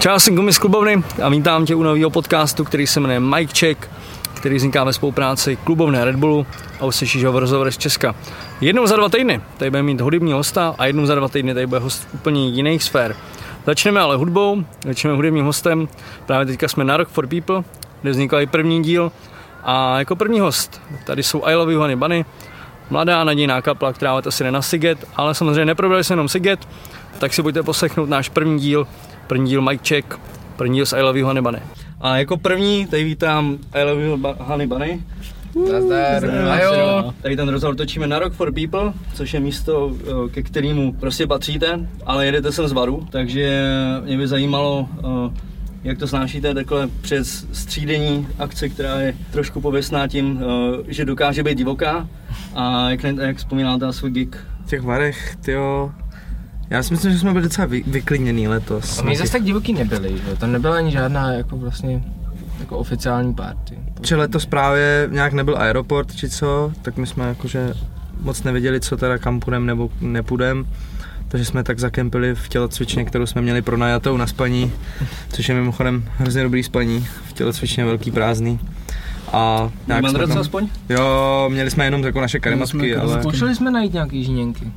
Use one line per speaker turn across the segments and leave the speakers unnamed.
Čau, jsem Gumi z klubovny a vítám tě u nového podcastu, který se jmenuje Mike Check, který vzniká ve spolupráci klubovné Red Bullu a uslyšíš ho v z Česka. Jednou za dva týdny tady budeme mít hudební hosta a jednou za dva týdny tady bude host úplně jiných sfér. Začneme ale hudbou, začneme hudebním hostem. Právě teďka jsme na Rock for People, kde vznikl i první díl. A jako první host tady jsou I Love You Honey Bunny, mladá nadějná kapla, která asi jde na Siget, ale samozřejmě neprobrali se jenom Siget, tak si pojďte poslechnout náš první díl, první díl Mike Check, první díl z I Love You Honey Bunny. A jako první tady vítám I Love You Honey Bunny.
Nazdar.
Ajo. Tady ten rozhovor točíme na Rock for People, což je místo, eh, ke kterému prostě patříte, ale jedete sem z baru, takže mě by zajímalo, eh, jak to snášíte takhle přes střídení akce, která je trošku pověstná tím, eh, že dokáže být divoká a jak, jak vzpomínáte na svůj gig?
V těch varech, tyjo, já si myslím, že jsme byli docela vy, vyklidněný letos.
My zase tak divoký nebyli, že? to nebyla ani žádná jako vlastně jako oficiální party.
Či letos právě nějak nebyl aeroport či co, tak my jsme jakože moc nevěděli, co teda kam půjdem nebo nepůjdem. Takže jsme tak zakempili v tělocvičně, kterou jsme měli pronajatou na spaní, což je mimochodem hrozně dobrý spaní, v tělocvičně velký prázdný.
A nějak jsme tam... aspoň?
Jo, měli jsme jenom jako naše karimatky, ale...
Zkoušeli jsme najít nějaký žíněnky.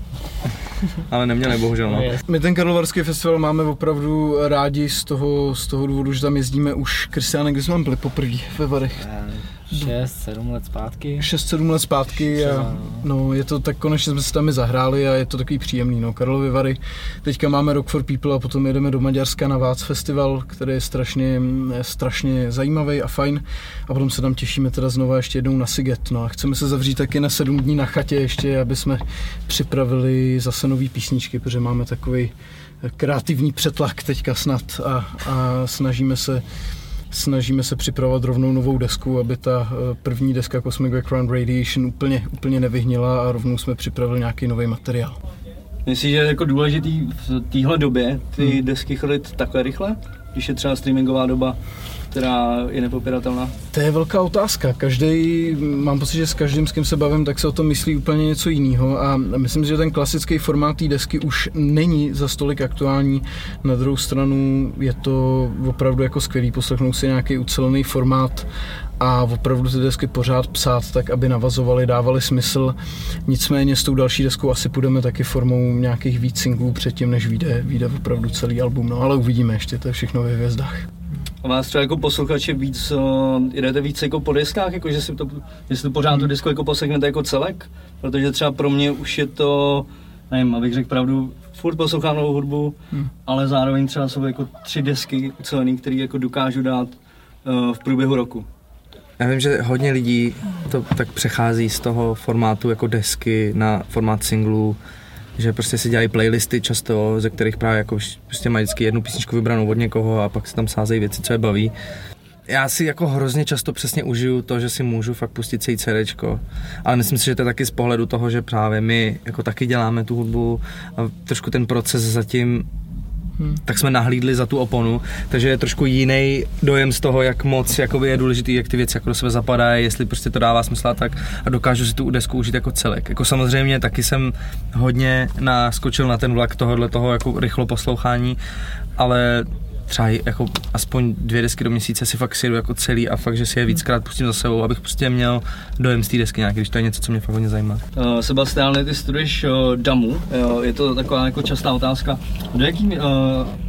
Ale neměli, bohužel. No.
My ten Karlovarský festival máme opravdu rádi z toho, z toho důvodu, že tam jezdíme už, Kristiane, kdy jsme byli poprvé ve Varech?
6-7 let zpátky.
6-7 let zpátky a no, je to tak konečně jsme se tam zahráli a je to takový příjemný. No. Karlovy Vary, teďka máme Rock for People a potom jedeme do Maďarska na Vác Festival, který je strašně, strašně zajímavý a fajn a potom se tam těšíme teda znova ještě jednou na Siget. No a chceme se zavřít taky na 7 dní na chatě ještě, aby jsme připravili zase nové písničky, protože máme takový kreativní přetlak teďka snad a, a snažíme se snažíme se připravovat rovnou novou desku, aby ta eh, první deska Cosmic Background Radiation úplně, úplně nevyhnila a rovnou jsme připravili nějaký nový materiál.
Myslíš, že je jako důležitý v téhle době ty hmm. desky chodit takhle rychle? Když je třeba streamingová doba, která je nepopiratelná?
To je velká otázka. Každý, mám pocit, že s každým, s kým se bavím, tak se o tom myslí úplně něco jiného a myslím, že ten klasický formát té desky už není za stolik aktuální. Na druhou stranu je to opravdu jako skvělý poslechnout si nějaký ucelený formát a opravdu ty desky pořád psát tak, aby navazovaly, dávaly smysl. Nicméně s tou další deskou asi půjdeme taky formou nějakých víc singlů předtím, než vyjde, vyjde opravdu celý album. No ale uvidíme ještě, to je všechno ve hvězdách.
A vás třeba jako posluchače víc, uh, jdete víc jako po deskách, jako že si to, že si to pořád hmm. tu disku jako poslechnete jako celek? Protože třeba pro mě už je to, nevím, abych řekl pravdu, furt poslouchám novou hudbu, hmm. ale zároveň třeba jsou jako tři desky ucelený, které jako dokážu dát uh, v průběhu roku.
Já vím, že hodně lidí to tak přechází z toho formátu jako desky na formát singlů, že prostě si dělají playlisty často, ze kterých právě jako prostě mají vždycky jednu písničku vybranou od někoho a pak se tam sázejí věci, co je baví. Já si jako hrozně často přesně užiju to, že si můžu fakt pustit celý CD, ale myslím si, že to je taky z pohledu toho, že právě my jako taky děláme tu hudbu a trošku ten proces zatím hmm. tak jsme nahlídli za tu oponu, takže je trošku jiný dojem z toho, jak moc jakoby je důležitý, jak ty věci jako do sebe zapadají, jestli prostě to dává smysl a tak a dokážu si tu desku užít jako celek. Jako samozřejmě taky jsem hodně naskočil na ten vlak tohohle toho jako rychlo poslouchání, ale třeba jako aspoň dvě desky do měsíce si fakt sjedu jako celý a fakt, že si je víckrát pustím za sebou, abych prostě měl dojem z té desky nějaký, když to je něco, co mě fakt hodně zajímá.
Uh, Sebastian, ty studuješ uh, DAMu, uh, je to taková jako častá otázka. Do jaký uh,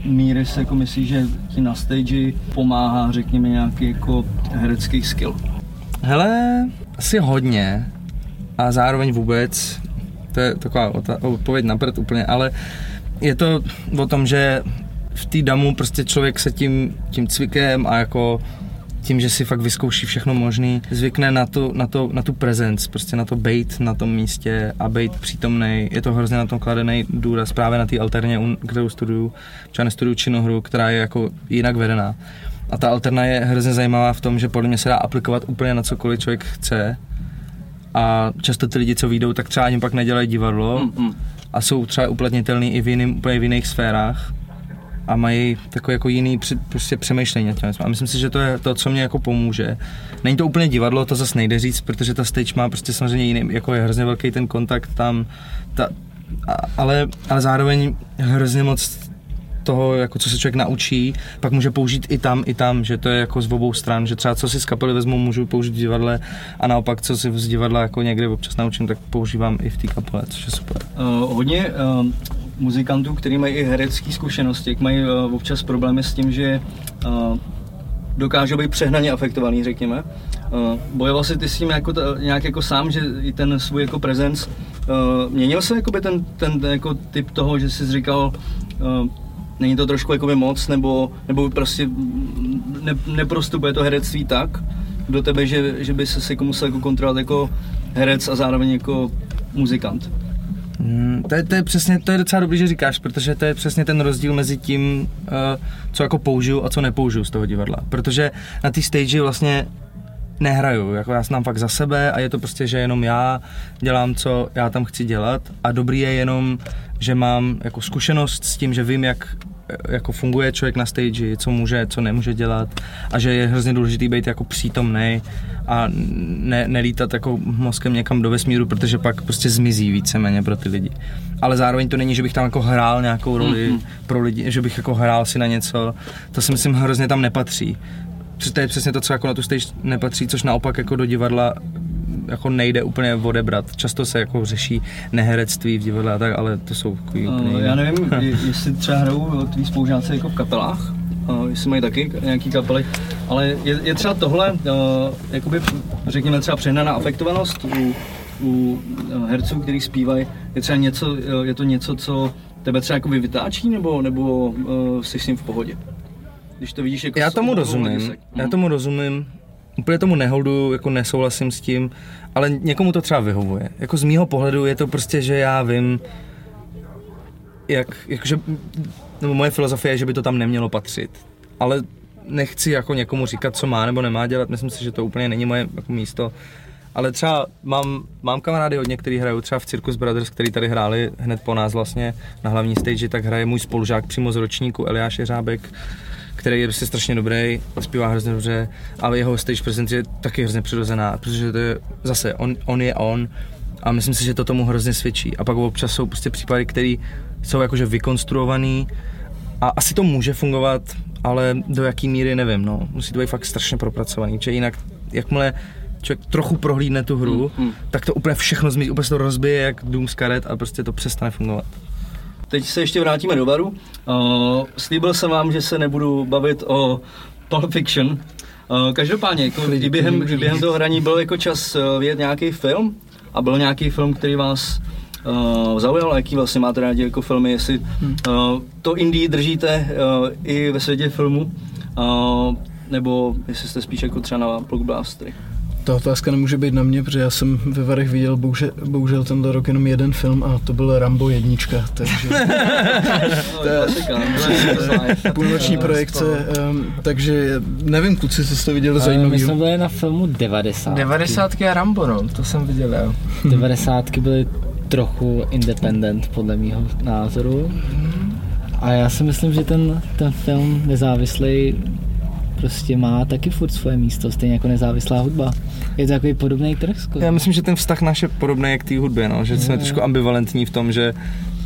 míry se jako myslíš, že ti na stage pomáhá, řekněme, nějaký jako herecký skill?
Hele, asi hodně a zároveň vůbec, to je taková odpověď na úplně, ale je to o tom, že v té damu prostě člověk se tím, tím cvikem a jako tím, že si fakt vyzkouší všechno možný, zvykne na tu, na, to, na tu prezenc, prostě na to bejt na tom místě a bejt přítomný. Je to hrozně na tom kladený důraz právě na té alterně, kterou studuju, třeba nestuduju činohru, která je jako jinak vedená. A ta alterna je hrozně zajímavá v tom, že podle mě se dá aplikovat úplně na cokoliv člověk chce. A často ty lidi, co vyjdou, tak třeba ani pak nedělají divadlo mm-hmm. a jsou třeba uplatnitelný i v, jiným, úplně v jiných sférách a mají takový jako jiný prostě přemýšlení nad. A myslím si, že to je to, co mě jako pomůže. Není to úplně divadlo, to zase nejde říct, protože ta stage má prostě samozřejmě jiný, jako je hrozně velký ten kontakt tam, ta, a, ale, ale zároveň hrozně moc toho, jako co se člověk naučí, pak může použít i tam, i tam, že to je jako z obou stran, že třeba co si z kapely vezmu, můžu použít v divadle a naopak co si z divadla jako někde občas naučím, tak používám i v té kapele, což je super.
Uh, hodně uh, muzikantů, kteří mají i herecké zkušenosti, mají uh, občas problémy s tím, že uh, dokážou být přehnaně afektovaný, řekněme. Uh, bojoval si ty s tím jako t, nějak jako sám, že i ten svůj jako prezenc uh, měnil se jakoby ten, ten, ten jako typ toho, že jsi říkal, uh, není to trošku jakoby moc, nebo, nebo prostě ne, neprostupuje to herectví tak do tebe, že, že by se jako musel jako kontrolovat jako herec a zároveň jako muzikant.
Hmm, to, je, to, je přesně, to je docela dobrý, že říkáš, protože to je přesně ten rozdíl mezi tím, uh, co jako použiju a co nepoužiju z toho divadla. Protože na té stage vlastně nehraju, jako já jsem fakt za sebe a je to prostě, že jenom já dělám, co já tam chci dělat a dobrý je jenom, že mám jako zkušenost s tím, že vím, jak jako funguje člověk na stage, co může, co nemůže dělat a že je hrozně důležitý být jako přítomný a ne, nelítat jako mozkem někam do vesmíru, protože pak prostě zmizí víceméně pro ty lidi. Ale zároveň to není, že bych tam jako hrál nějakou roli mm-hmm. pro lidi, že bych jako hrál si na něco, to si myslím hrozně tam nepatří. To je přesně to, co jako na tu stage nepatří, což naopak jako do divadla jako nejde úplně odebrat. Často se jako řeší neherectví v divadle a tak, ale to jsou takový úplně
uh, Já nevím, jestli třeba hrajou tví spolužáci jako v kapelách, uh, jestli mají taky nějaký kapely, ale je, je třeba tohle, uh, jakoby, řekněme třeba přehnaná afektovanost u, u herců, kteří zpívají, je třeba něco, je to něco, co tebe třeba jako vytáčí, nebo, nebo uh, jsi s ním v pohodě? Když to vidíš jako
Já tomu rozumím, já tomu rozumím, úplně tomu neholdu, jako nesouhlasím s tím, ale někomu to třeba vyhovuje. Jako z mýho pohledu je to prostě, že já vím, jak, jakože, nebo moje filozofie je, že by to tam nemělo patřit. Ale nechci jako někomu říkat, co má nebo nemá dělat, myslím si, že to úplně není moje jako místo. Ale třeba mám, mám kamarády hodně, kteří hrajou třeba v Circus Brothers, který tady hráli hned po nás vlastně na hlavní stage, tak hraje můj spolužák přímo z ročníku Eliáš Jeřábek, který je prostě strašně dobrý, zpívá hrozně dobře, ale jeho stage presence je taky hrozně přirozená, protože to je zase, on, on je on a myslím si, že to tomu hrozně svědčí. A pak občas jsou prostě případy, které jsou jakože vykonstruovaný a asi to může fungovat, ale do jaký míry nevím, no. Musí to být fakt strašně propracovaný, že jinak jakmile člověk trochu prohlídne tu hru, mm, mm. tak to úplně všechno zmizí, úplně se to rozbije jak dům z karet a prostě to přestane fungovat.
Teď se ještě vrátíme do baru. Uh, slíbil jsem vám, že se nebudu bavit o Pulp Fiction. Uh, každopádně, jako i během, během toho hraní byl jako čas uh, vidět nějaký film a byl nějaký film, který vás uh, zaujal, jaký vlastně máte rádi jako filmy, jestli uh, to indie držíte uh, i ve světě filmu, uh, nebo jestli jste spíš jako třeba na blockbustery.
Ta otázka nemůže být na mě, protože já jsem ve Varech viděl bohužel, bohužel tenhle rok jenom jeden film a to byl Rambo jednička, takže... to je půlnoční projekce, um, takže nevím, kluci, co jste viděli zajímavý.
My jsme byli na filmu 90.
90 a Rambo, no, to jsem viděl, jo.
90 byly trochu independent, podle mého názoru. A já si myslím, že ten, ten film nezávislý prostě má taky furt svoje místo, stejně jako nezávislá hudba. Je to takový podobný trh.
Já myslím, že ten vztah náš je podobný jak té hudbě, no, že jsme trošku ambivalentní v tom, že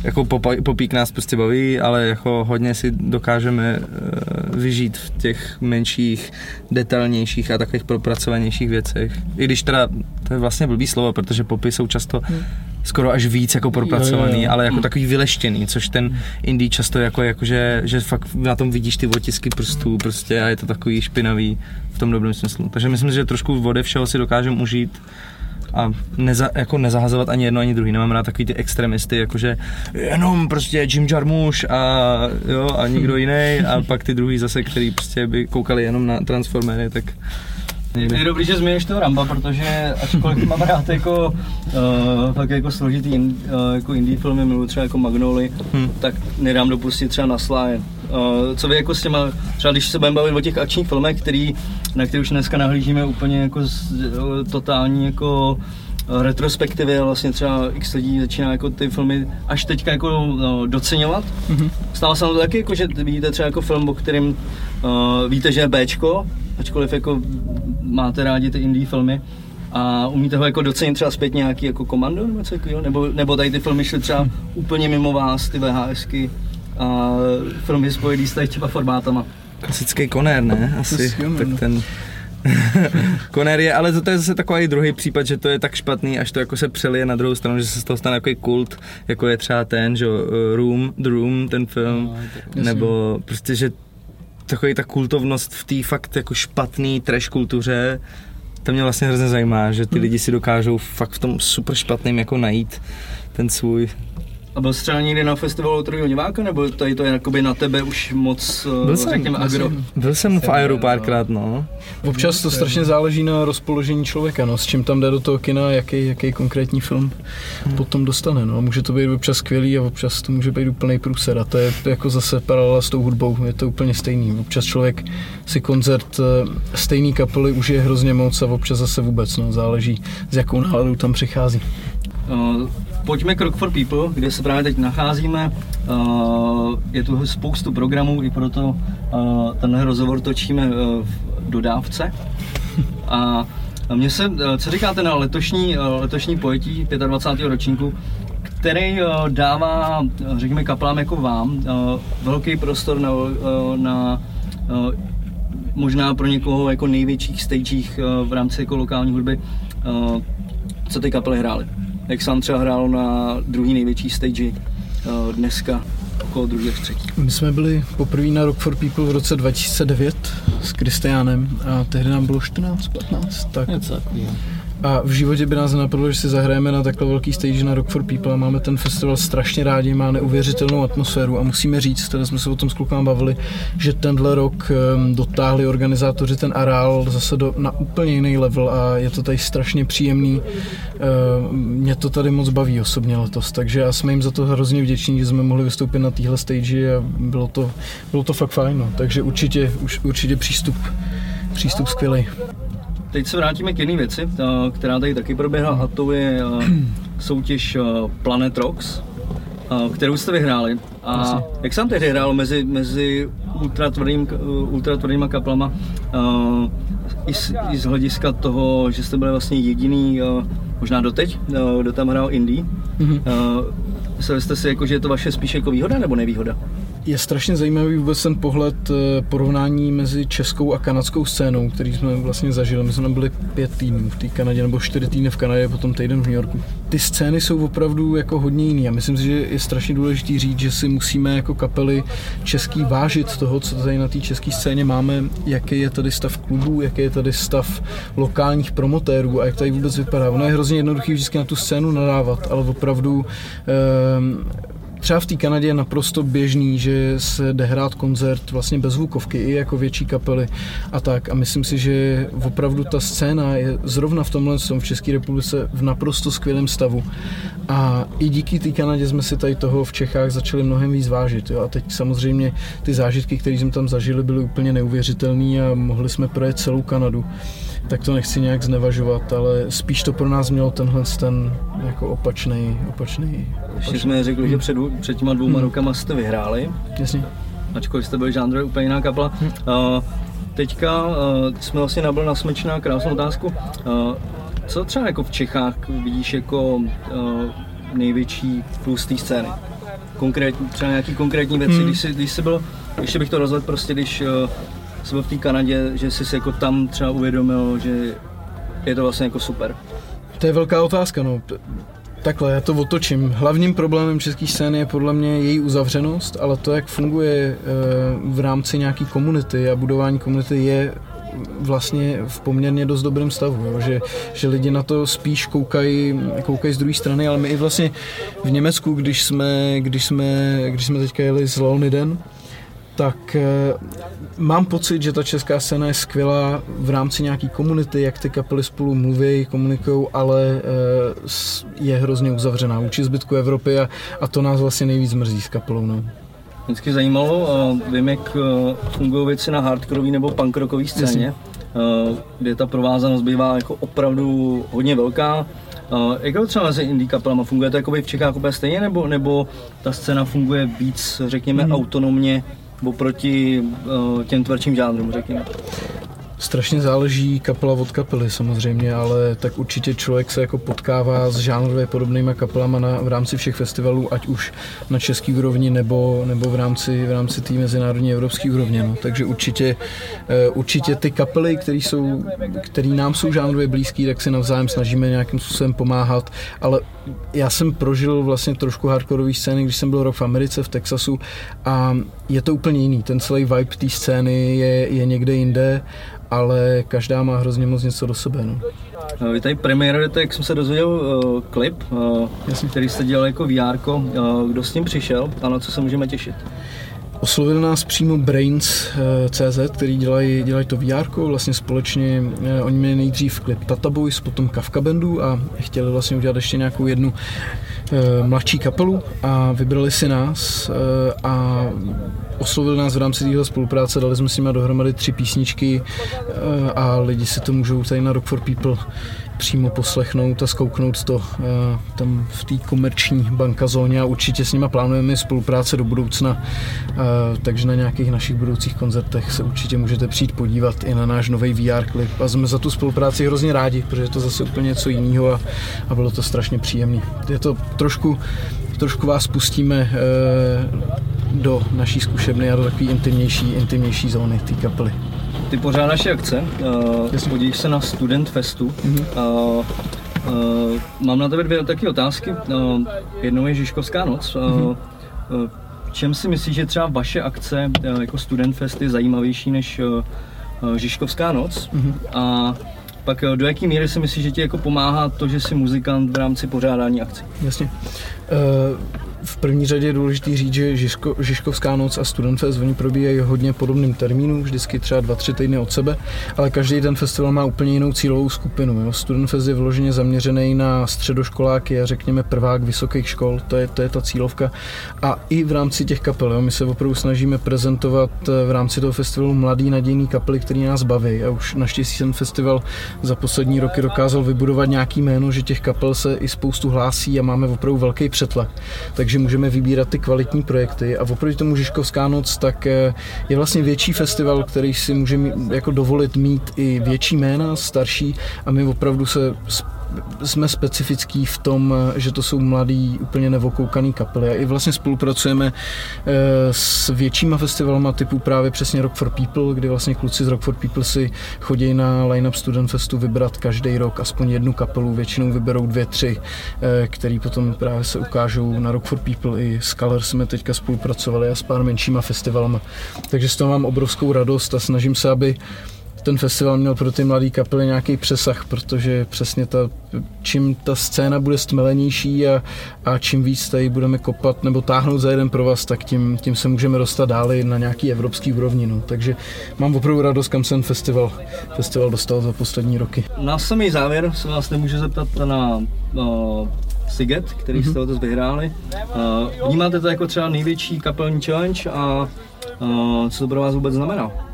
jako popík nás prostě baví, ale jako hodně si dokážeme uh, vyžít v těch menších, detailnějších a takových propracovanějších věcech. I když teda, to je vlastně blbý slovo, protože popy jsou často hmm skoro až víc jako propracovaný, jo, jo, jo. ale jako takový vyleštěný, což ten indie často jako, jako že, že fakt na tom vidíš ty otisky prstů prostě a je to takový špinavý v tom dobrém smyslu. Takže myslím, že trošku vody všeho si dokážeme užít a neza, jako nezahazovat ani jedno, ani druhý. Nemám rád takový ty extremisty, jakože jenom prostě Jim Jarmusch a, jo, a nikdo jiný a pak ty druhý zase, který prostě by koukali jenom na Transformery, tak
je dobrý, že změníš toho Ramba, protože ačkoliv mám rád jako, uh, fakt jako složitý in, uh, jako indie filmy, miluji třeba jako Magnoli, hmm. tak nedám dopustit třeba na Sly. Uh, co vy jako s těma, třeba když se budeme bavit o těch akčních filmech, který, na které už dneska nahlížíme úplně jako z, uh, totální jako retrospektivy vlastně třeba x lidí začíná jako ty filmy až teďka jako no, doceňovat. Mm-hmm. Stalo se to taky, jako, že vidíte třeba jako film, o kterým uh, víte, že je Bčko, ačkoliv jako máte rádi ty indie filmy, a umíte ho jako docenit třeba zpět nějaký jako komando nebo co takového? Nebo, nebo tady ty filmy šly třeba úplně mimo vás, ty VHSky, a filmy spojený s těma formátama.
Klasický konér, ne? Asi,
konér, no.
tak ten... konér je, ale to je zase takový druhý případ, že to je tak špatný, až to jako se přelije na druhou stranu, že se z toho stane takový kult, jako je třeba ten, že jo, Room, The Room, ten film,
No,
nebo prostě, že takový ta kultovnost v té fakt jako špatný trash kultuře, to mě vlastně hrozně zajímá, že ty lidi si dokážou fakt v tom super špatným jako najít ten svůj
A byl jsi třeba někdy na festivalu Trojího diváka, nebo tady to je jakoby na tebe už moc, eh,
Byl jsem,
řekněme, agro?
Byl jsem v Aeru párkrát, no.
Občas to strašně záleží na rozpoložení člověka, no, s čím tam jde do toho kina, jaký, jaký konkrétní film potom dostane. No. Může to být občas skvělý a občas to může být úplný průser. A to je jako zase paralela s tou hudbou, je to úplně stejný. Občas člověk si koncert eh, stejný kapely užije hrozně moc a občas zase vůbec. No. Záleží, s jakou náladou tam přichází.
Uh, pojďme k for People, kde se právě teď nacházíme. Uh, je tu spoustu programů, i proto uh, tenhle rozhovor točíme uh, v dodávce. A mně se, co říkáte na letošní, letošní pojetí 25. ročníku, který dává, řekněme, kaplám jako vám, velký prostor na, na možná pro někoho jako největších stagech v rámci jako lokální hudby, co ty kapely hrály. Jak se vám třeba hrálo na druhý největší stage uh, dneska okolo druhé třetí.
My jsme byli poprvé na Rock for People v roce 2009 s Kristiánem a tehdy nám bylo 14, 15, tak
Něco takového.
A v životě by nás napadlo, že si zahrajeme na takhle velký stage na Rock for People a máme ten festival strašně rádi, má neuvěřitelnou atmosféru a musíme říct, teda jsme se o tom s klukama bavili, že tenhle rok um, dotáhli organizátoři ten areál zase do, na úplně jiný level a je to tady strašně příjemný. Uh, mě to tady moc baví osobně letos, takže já jsme jim za to hrozně vděční, že jsme mohli vystoupit na téhle stage a bylo to, bylo to fakt fajn, no. takže určitě, už, určitě přístup, přístup skvělý.
Teď se vrátíme k jedné věci, uh, která tady taky proběhla a to je uh, soutěž uh, Planet Rocks, kterou jste vyhráli. A jak se vám tehdy hrálo mezi, mezi ultratvrdým, ultratvrdýma kaplama i, z, i z hlediska toho, že jste byli vlastně jediný, možná doteď, kdo tam hrál indie.
Mhm.
Uh, mysleli jste si, jako, že je to vaše spíš jako výhoda nebo nevýhoda?
Je strašně zajímavý vůbec ten pohled eh, porovnání mezi českou a kanadskou scénou, který jsme vlastně zažili. My jsme tam byli pět týdnů v té Kanadě, nebo čtyři týdny v Kanadě, potom týden v New Yorku. Ty scény jsou opravdu jako hodně jiný a myslím si, že je strašně důležité říct, že si musíme jako kapely český vážit toho, co tady na té české scéně máme, jaký je tady stav klubů, jaký je tady stav lokálních promotérů a jak tady vůbec vypadá. Ono je hrozně jednoduchý vždycky na tu scénu nadávat, ale opravdu ehm, Třeba v té Kanadě je naprosto běžný, že se jde hrát koncert vlastně bez zvukovky, i jako větší kapely a tak. A myslím si, že opravdu ta scéna je zrovna v tomhle tom v České republice v naprosto skvělém stavu. A i díky té Kanadě jsme si tady toho v Čechách začali mnohem víc vážit. Jo. A teď samozřejmě ty zážitky, které jsme tam zažili, byly úplně neuvěřitelné a mohli jsme projet celou Kanadu. Tak to nechci nějak znevažovat, ale spíš to pro nás mělo tenhle ten jako opačný, opačný,
Ještě jsme řekli, že před, před těma dvouma rokama jste vyhráli,
jasně.
ačkoliv jste byli žánrově úplně jiná kapela. Uh, teďka uh, jsme vlastně nabil na smečná krásnou otázku. Uh, co třeba jako v Čechách vidíš jako uh, největší plus té scény? Konkrétní, třeba nějaký konkrétní věci,
Hmm.
když, jsi, když jsi byl, ještě bych to rozvedl prostě, když uh, byl v té Kanadě, že jsi si jako tam třeba uvědomil, že je to vlastně jako super.
To je velká otázka, no. Takhle, já to otočím. Hlavním problémem české scény je podle mě její uzavřenost, ale to, jak funguje eh, v rámci nějaký komunity a budování komunity je vlastně v poměrně dost dobrém stavu, jo? Že, že lidi na to spíš koukají, koukají z druhé strany, ale my i vlastně v Německu, když jsme, když jsme, když jsme teďka jeli z Lolniden, tak eh, mám pocit, že ta česká scéna je skvělá v rámci nějaký komunity, jak ty kapely spolu mluví, komunikují, ale eh, je hrozně uzavřená vůči zbytku Evropy a, a to nás vlastně nejvíc mrzí s kapelou. No.
Vždycky zajímalo, uh, vím, jak fungují věci na hardcoreové nebo punk rockové scéně, uh, kde ta provázanost bývá jako opravdu hodně velká. Uh, jak to třeba mezi indie kapelama? Funguje to jakoby v Čechách úplně stejně, nebo, nebo ta scéna funguje víc, řekněme,
Hmm.
autonomně oproti uh, těm tvrdším žánrům, řekněme?
Strašně záleží kapela od kapely samozřejmě, ale tak určitě člověk se jako potkává s žánrově podobnými kapelama na, v rámci všech festivalů, ať už na český úrovni nebo, nebo v rámci, v rámci té mezinárodní evropské úrovně. No. Takže určitě, eh, určitě ty kapely, které jsou, který nám jsou žánrově blízký, tak si navzájem snažíme nějakým způsobem pomáhat, ale já jsem prožil vlastně trošku hardcoreové scény, když jsem byl rok v Americe, v Texasu a je to úplně jiný. Ten celý vibe té scény je, je někde jinde ale každá má hrozně moc něco do sebe. No.
Vy tady premiérujete, jak jsem se dozvěděl, uh, klip, uh, který jste dělal jako VR. Uh, kdo s ním přišel a na co se můžeme těšit?
Oslovil nás přímo Brains.cz, který dělají, dělají to VR, vlastně společně, oni měli nejdřív klip Tata Boys, potom Kafka Bandu a chtěli vlastně udělat ještě nějakou jednu mladší kapelu a vybrali si nás a oslovil nás v rámci téhle spolupráce, dali jsme s nimi dohromady tři písničky eh, a lidi si to můžou tady na Rock for People přímo poslechnout a zkouknout to eh, tam v té komerční bankazóně a určitě s nimi plánujeme spolupráce do budoucna, eh, takže na nějakých našich budoucích koncertech se určitě můžete přijít podívat i na náš nový VR klip a jsme za tu spolupráci hrozně rádi, protože je to zase úplně něco jiného a, a bylo to strašně příjemné. Je to trošku trošku vás pustíme do naší zkušebny a do takové intimnější, intimnější zóny té kapely.
Ty pořádáš akce, uh, podíš se na Student Festu. Mm-hmm. Uh, uh, mám na tebe dvě takové otázky. Uh, jednou je Žižkovská noc. Uh, mm-hmm. uh, čem si myslíš, že třeba vaše akce uh, jako Student Fest je zajímavější než uh, Žižkovská noc? Mm-hmm. A pak do jaké míry si myslíš, že ti jako pomáhá to, že jsi muzikant v rámci pořádání akcí?
Jasně. Uh v první řadě je důležité říct, že Žižko, Žižkovská noc a Studentfest oni probíhají hodně podobným termínům, vždycky třeba dva, tři týdny od sebe, ale každý ten festival má úplně jinou cílovou skupinu. Jo. Studentfest je vloženě zaměřený na středoškoláky a řekněme prvák vysokých škol, to je, to je ta cílovka. A i v rámci těch kapel, jo, my se opravdu snažíme prezentovat eh, v rámci toho festivalu mladý nadějný kapely, který nás baví. A už naštěstí ten festival za poslední roky dokázal vybudovat nějaký jméno, že těch kapel se i spoustu hlásí a máme opravdu velký přetlak. Takže takže můžeme vybírat ty kvalitní projekty. A oproti tomu Žižkovská noc tak eh, je vlastně větší festival, který si může jako dovolit mít i větší jména, starší. A my opravdu se jsme specifický v tom, že to jsou mladý, úplně nevokoukaný kapely. A i vlastně spolupracujeme eh, s většíma festivalama typu právě přesně Rock for People, kdy vlastně kluci z Rock for People si chodí na line-up Student Festu vybrat každý rok aspoň jednu kapelu, většinou vyberou dvě, tři, eh, který potom právě se ukážou na Rock for People. I s Color jsme teďka spolupracovali a s pár menšíma festivalama. Takže z toho mám obrovskou radost a snažím se, aby ten festival měl pro ty mladé kapely nějaký přesah, protože přesně ta, čím ta scéna bude stmelenější a, a čím víc tady budeme kopat nebo táhnout za jeden pro vás, tak tím, tím se můžeme dostat dále na nějaký evropský úrovni. No. Takže mám opravdu radost, kam jsem festival, festival dostal za poslední roky.
Na samý závěr se vás nemůžu zeptat na uh, Siget, který mm-hmm. jste letos vyhráli. Uh, vnímáte to jako třeba největší kapelní challenge a uh, co to pro vás vůbec znamená?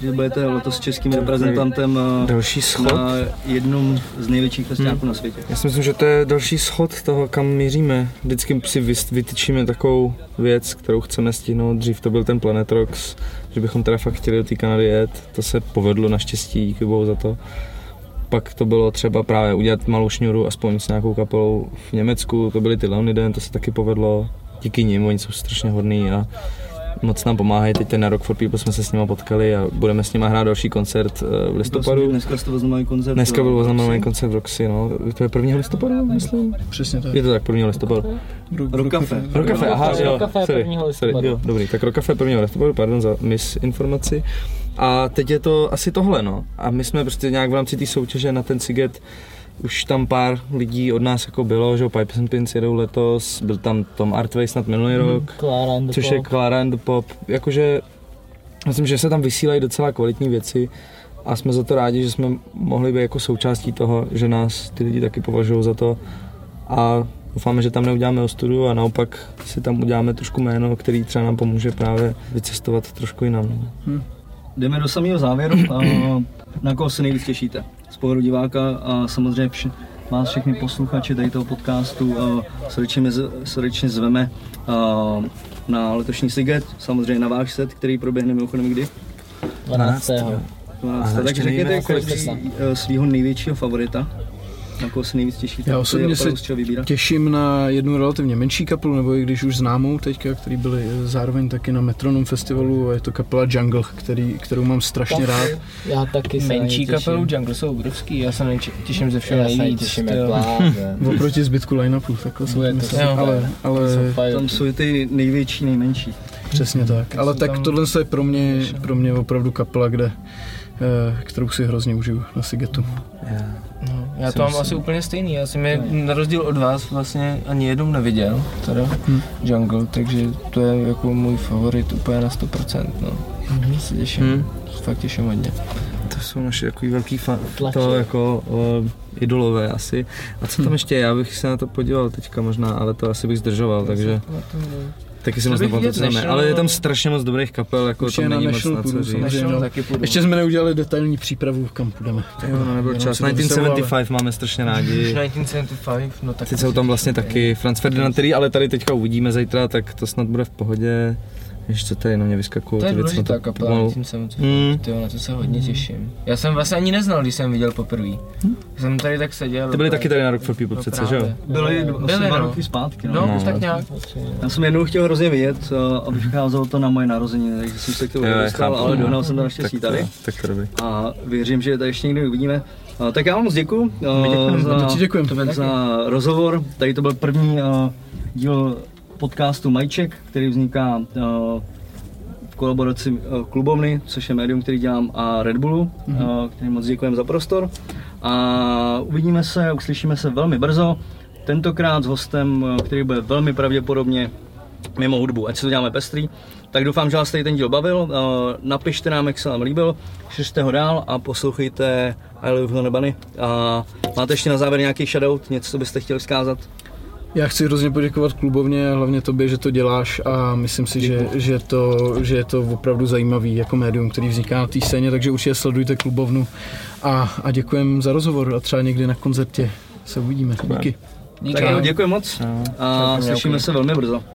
Že budete letos českým reprezentantem
další schod.
na jednom z největších festiáků hmm. na světě.
Já si myslím, že to je další schod toho, kam míříme. Vždycky si vytyčíme takovou věc, kterou chceme stihnout. Dřív to byl ten Planet Rocks, že bychom teda fakt chtěli do té Kanady jet. To se povedlo naštěstí, díky bohu za to. Pak to bylo třeba právě udělat malou šňuru aspoň s nějakou kapelou v Německu, to byly ty Leoniden, to se taky povedlo. Díky nim, oni jsou strašně hodní a moc nám pomáhají. Teď ten na Rock for People jsme se s nimi potkali a budeme s nimi hrát další koncert eh, v listopadu.
Dneska jste oznamený koncert.
Dneska byl oznamený koncert v Roxy, no. To je 1. listopadu, myslím.
Přesně tak.
Je to tak, 1. listopadu.
Rokafe.
Rokafe, aha, jo.
Rokafe
sorry,
1. listopadu.
Sorry, jo, dobrý, tak Rokafe 1. listopadu, pardon za misinformaci. A teď je to asi tohle, no. A my jsme prostě nějak v rámci té soutěže na ten Siget už tam pár lidí od nás jako bylo, že Pipes and Pins jedou letos, byl tam Tom Artway snad minulý mm, rok,
Clara
což
Pop.
je Clara and the Pop, jakože myslím, že se tam vysílají docela kvalitní věci a jsme za to rádi, že jsme mohli být jako součástí toho, že nás ty lidi taky považují za to a doufáme, že tam neuděláme ostudu a naopak si tam uděláme trošku jméno, který třeba nám pomůže právě vycestovat trošku jinam.
Hmm. Jdeme do samého závěru. na koho se nejvíc těšíte? Z pohledu diváka a samozřejmě vše, vás všechny posluchače tady toho podcastu srdečně, srdečně zveme na letošní Siget, samozřejmě na váš set, který proběhne mimochodem kdy?
12.
12.
Ale
Tak
ještě nevíme,
řekněte
jako
kolik
přesně.
svého největšího favorita. Na koho se nejvíc těšíte?
Já osobně se těším na jednu relativně menší kapelu, nebo i když už známou teďka, který byli zároveň taky na Metronom festivalu, a je to kapela Jungle, který, kterou mám strašně rád.
Já taky se
Menší kapelu Jungle jsou obrovský, já se těším ze všeho nejvíc.
těším jak
jo.
Oproti zbytku line-upu, takhle jsem
Bude
to
to
super.
Ale, ale.
Tam jsou ty největší, nejmenší.
přesně tak. Ale tak tohle je pro mě, pro mě opravdu kapela, kde eh, kterou si hrozně užiju na Sigetu.
No, já to mám asi úplně stejný, já jsem je na rozdíl od vás vlastně ani jednou neviděl, teda
Hm.
Jungle, takže to je jako můj favorit úplně na 100%, no. Se těším,
Hmm.
fakt těším hodně.
To jsou naši takový velký fan,
Tlačí.
to jako uh, idolové asi. A co tam
Hm.
ještě, já bych se na to podíval teďka možná, ale to asi bych zdržoval, takže taky si
To
moc nepamatuju, co tam je. Ale je tam strašně moc dobrých kapel, jako to
na
není moc na co říct.
no. Ještě jsme neudělali detailní přípravu, kam půjdeme.
Jo, no, nebyl čas.
si to představuju,
1975 máme strašně rádi.
1975, no tak...
Teď jsou tam vlastně taky Franz Ferdinand, který ale tady teďka uvidíme zítra, tak to snad bude v pohodě. Víš, co tady na mě vyskakují
To je důležitá
to
kapela,
pomalu.
1975,
Hmm.
tyjo, na to se hodně těším. Já jsem vlastně ani neznal, když jsem viděl poprvé. Jsem tady tak seděl.
Ty byli taky tady na Rock for People
No
přece, že jo?
Byly, asi dva
no.
roky zpátky.
No,
No.
No.
tak nějak.
Já jsem jednou chtěl hrozně vidět a vycházelo to na moje narozeniny, takže jsem se k tomu
chápu.
ale dohnal jsem to naštěstí tady.
tak to.
A věřím, že tady ještě někdy uvidíme. Tak já vám moc děkuju
děkujeme,
za,
děkujeme.
za, za rozhovor. Tady to byl první uh, díl podcastu Majček, který vzniká uh, v kolaboraci uh, klubovny, což je médium, který dělám, a Red Bullu, mm-hmm. uh, který moc děkujeme za prostor. A uvidíme se, uslyšíme se velmi brzo. Tentokrát s hostem, který bude velmi pravděpodobně mimo hudbu, ať si to děláme pestrý. Tak doufám, že vás tady ten díl bavil. Napište nám, jak se vám líbil, šiřte ho dál a poslouchejte I Love Honey Bunny. A máte ještě na závěr nějaký shoutout, něco, co byste chtěli vzkázat?
Já chci hrozně poděkovat klubovně a hlavně tobě, že to děláš a myslím si, že, že, to, že je to opravdu zajímavý jako médium, který vzniká na té scéně, takže určitě sledujte klubovnu a, a děkujem za rozhovor a třeba někdy na koncertě se uvidíme. Díky.
Tak jo, děkuji moc a slyšíme se velmi brzo.